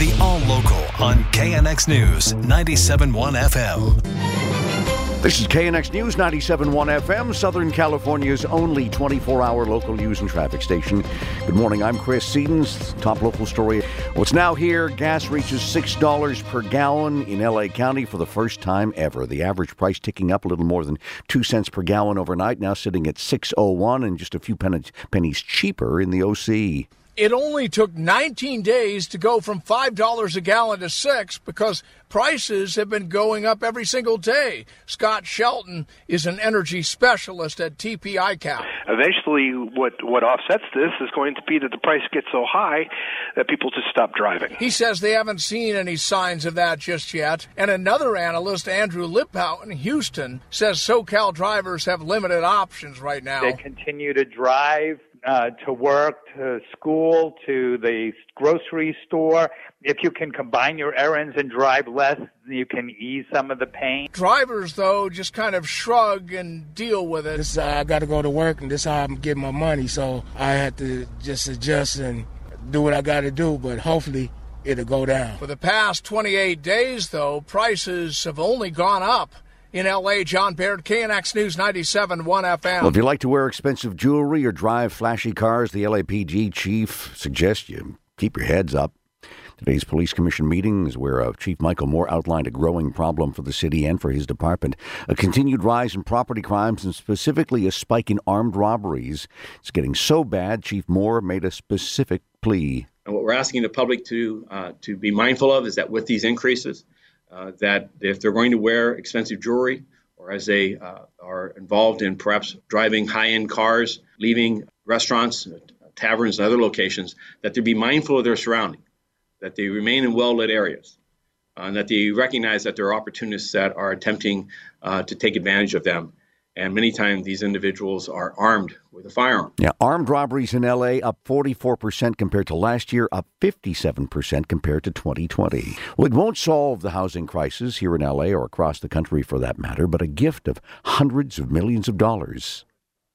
The All Local on KNX News 97.1 FM. This is KNX News 97.1 FM, Southern California's only 24 hour local news and traffic station. Good morning, I'm Chris Sedens. Top local story. What's now here gas reaches $6 per gallon in LA County for the first time ever. The average price ticking up a little more than 2 cents per gallon overnight, now sitting at 601 and just a few pennies cheaper in the OC it only took 19 days to go from $5 a gallon to 6 because prices have been going up every single day. Scott Shelton is an energy specialist at TP ICAP. Eventually what what offsets this is going to be that the price gets so high that people just stop driving. He says they haven't seen any signs of that just yet. And another analyst, Andrew Lipow in Houston, says SoCal drivers have limited options right now. They continue to drive uh, to work, to school, to the grocery store. If you can combine your errands and drive less, you can ease some of the pain. Drivers, though, just kind of shrug and deal with it. This I got to go to work, and this is how I'm getting my money. So I had to just adjust and do what I got to do. But hopefully, it'll go down. For the past 28 days, though, prices have only gone up in LA. John Baird, KNX News 97 1 FM. Well, if you like to wear expensive jewelry or drive flashy cars, the LAPD chief suggests you keep your heads up. Today's police commission meeting is where uh, Chief Michael Moore outlined a growing problem for the city and for his department. A continued rise in property crimes and specifically a spike in armed robberies. It's getting so bad, Chief Moore made a specific plea. And what we're asking the public to uh, to be mindful of is that with these increases, that if they're going to wear expensive jewelry or as they uh, are involved in perhaps driving high-end cars, leaving restaurants, uh, taverns, and other locations, that they be mindful of their surrounding, that they remain in well-lit areas, uh, and that they recognize that there are opportunists that are attempting uh, to take advantage of them and many times these individuals are armed with a firearm. Yeah, armed robberies in LA up 44% compared to last year, up 57% compared to 2020. Well, it won't solve the housing crisis here in LA or across the country for that matter, but a gift of hundreds of millions of dollars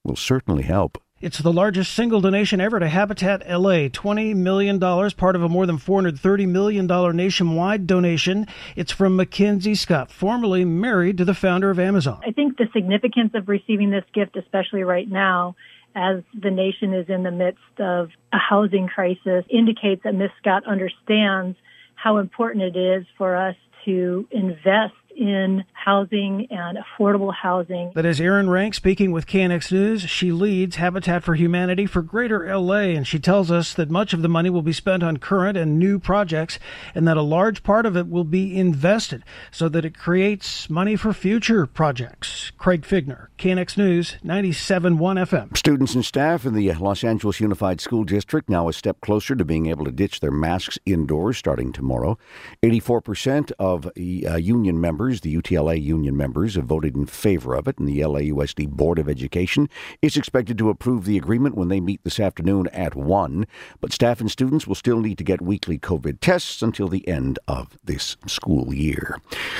will certainly help. It's the largest single donation ever to Habitat LA, $20 million, part of a more than $430 million nationwide donation. It's from Mackenzie Scott, formerly married to the founder of Amazon. I think the significance of receiving this gift, especially right now, as the nation is in the midst of a housing crisis, indicates that Ms. Scott understands how important it is for us to invest in housing and affordable housing. That is Erin Rank speaking with KNX News. She leads Habitat for Humanity for Greater LA, and she tells us that much of the money will be spent on current and new projects, and that a large part of it will be invested so that it creates money for future projects. Craig Fiegener, KNX News, 97.1 FM. Students and staff in the Los Angeles Unified School District now a step closer to being able to ditch their masks indoors starting tomorrow. 84% of uh, union members members, the UTLA union members, have voted in favor of it, and the LAUSD Board of Education is expected to approve the agreement when they meet this afternoon at 1. But staff and students will still need to get weekly COVID tests until the end of this school year.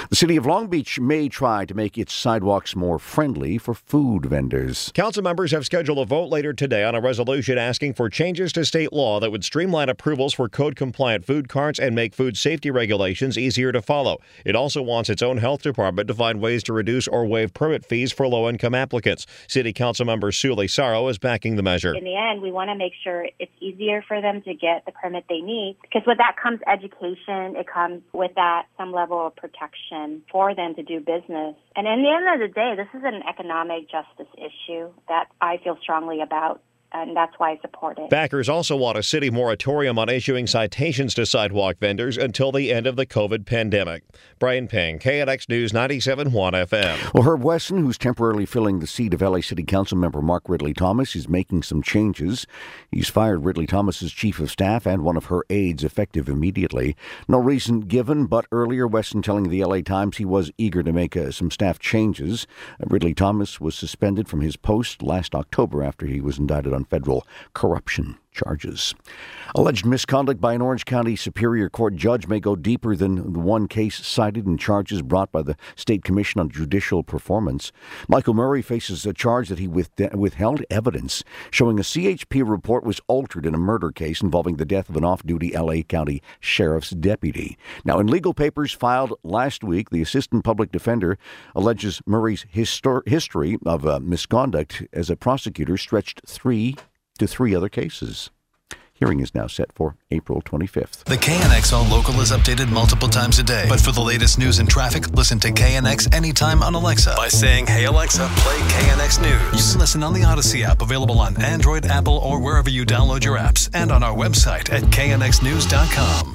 The city of Long Beach may try to make its sidewalks more friendly for food vendors. Council members have scheduled a vote later today on a resolution asking for changes to state law that would streamline approvals for code compliant food carts and make food safety regulations easier to follow. It also wants its own health department to find ways to reduce or waive permit fees for low income applicants. City Council member Suely Saro is backing the measure. In the end, we want to make sure it's easier for them to get the permit they need because with that comes education. It comes with that some level of protection for them to do business. And in the end of the day, this is an economic justice issue that I feel strongly about and that's why I support it. Backers also want a city moratorium on issuing citations to sidewalk vendors until the end of the COVID pandemic. Brian Ping, KNX News 97.1 FM. Well, Herb Wesson, who's temporarily filling the seat of LA City Council member Mark Ridley Thomas, is making some changes. He's fired Ridley Thomas's chief of staff and one of her aides effective immediately. No reason given, but earlier Wesson telling the LA Times he was eager to make uh, some staff changes. Uh, Ridley Thomas was suspended from his post last October after he was indicted on federal corruption charges. Alleged misconduct by an Orange County Superior Court judge may go deeper than the one case cited in charges brought by the State Commission on Judicial Performance. Michael Murray faces a charge that he withheld evidence showing a CHP report was altered in a murder case involving the death of an off duty LA County Sheriff's deputy. Now, in legal papers filed last week, the Assistant Public Defender alleges Murray's histor- history of uh, misconduct as a prosecutor stretched three to three other cases. Hearing is now set for April 25th. The KNX All Local is updated multiple times a day. But for the latest news and traffic, listen to KNX anytime on Alexa by saying, Hey Alexa, play KNX News. You can listen on the Audacy app, available on Android, Apple, or wherever you download your apps, and on our website at knxnews.com.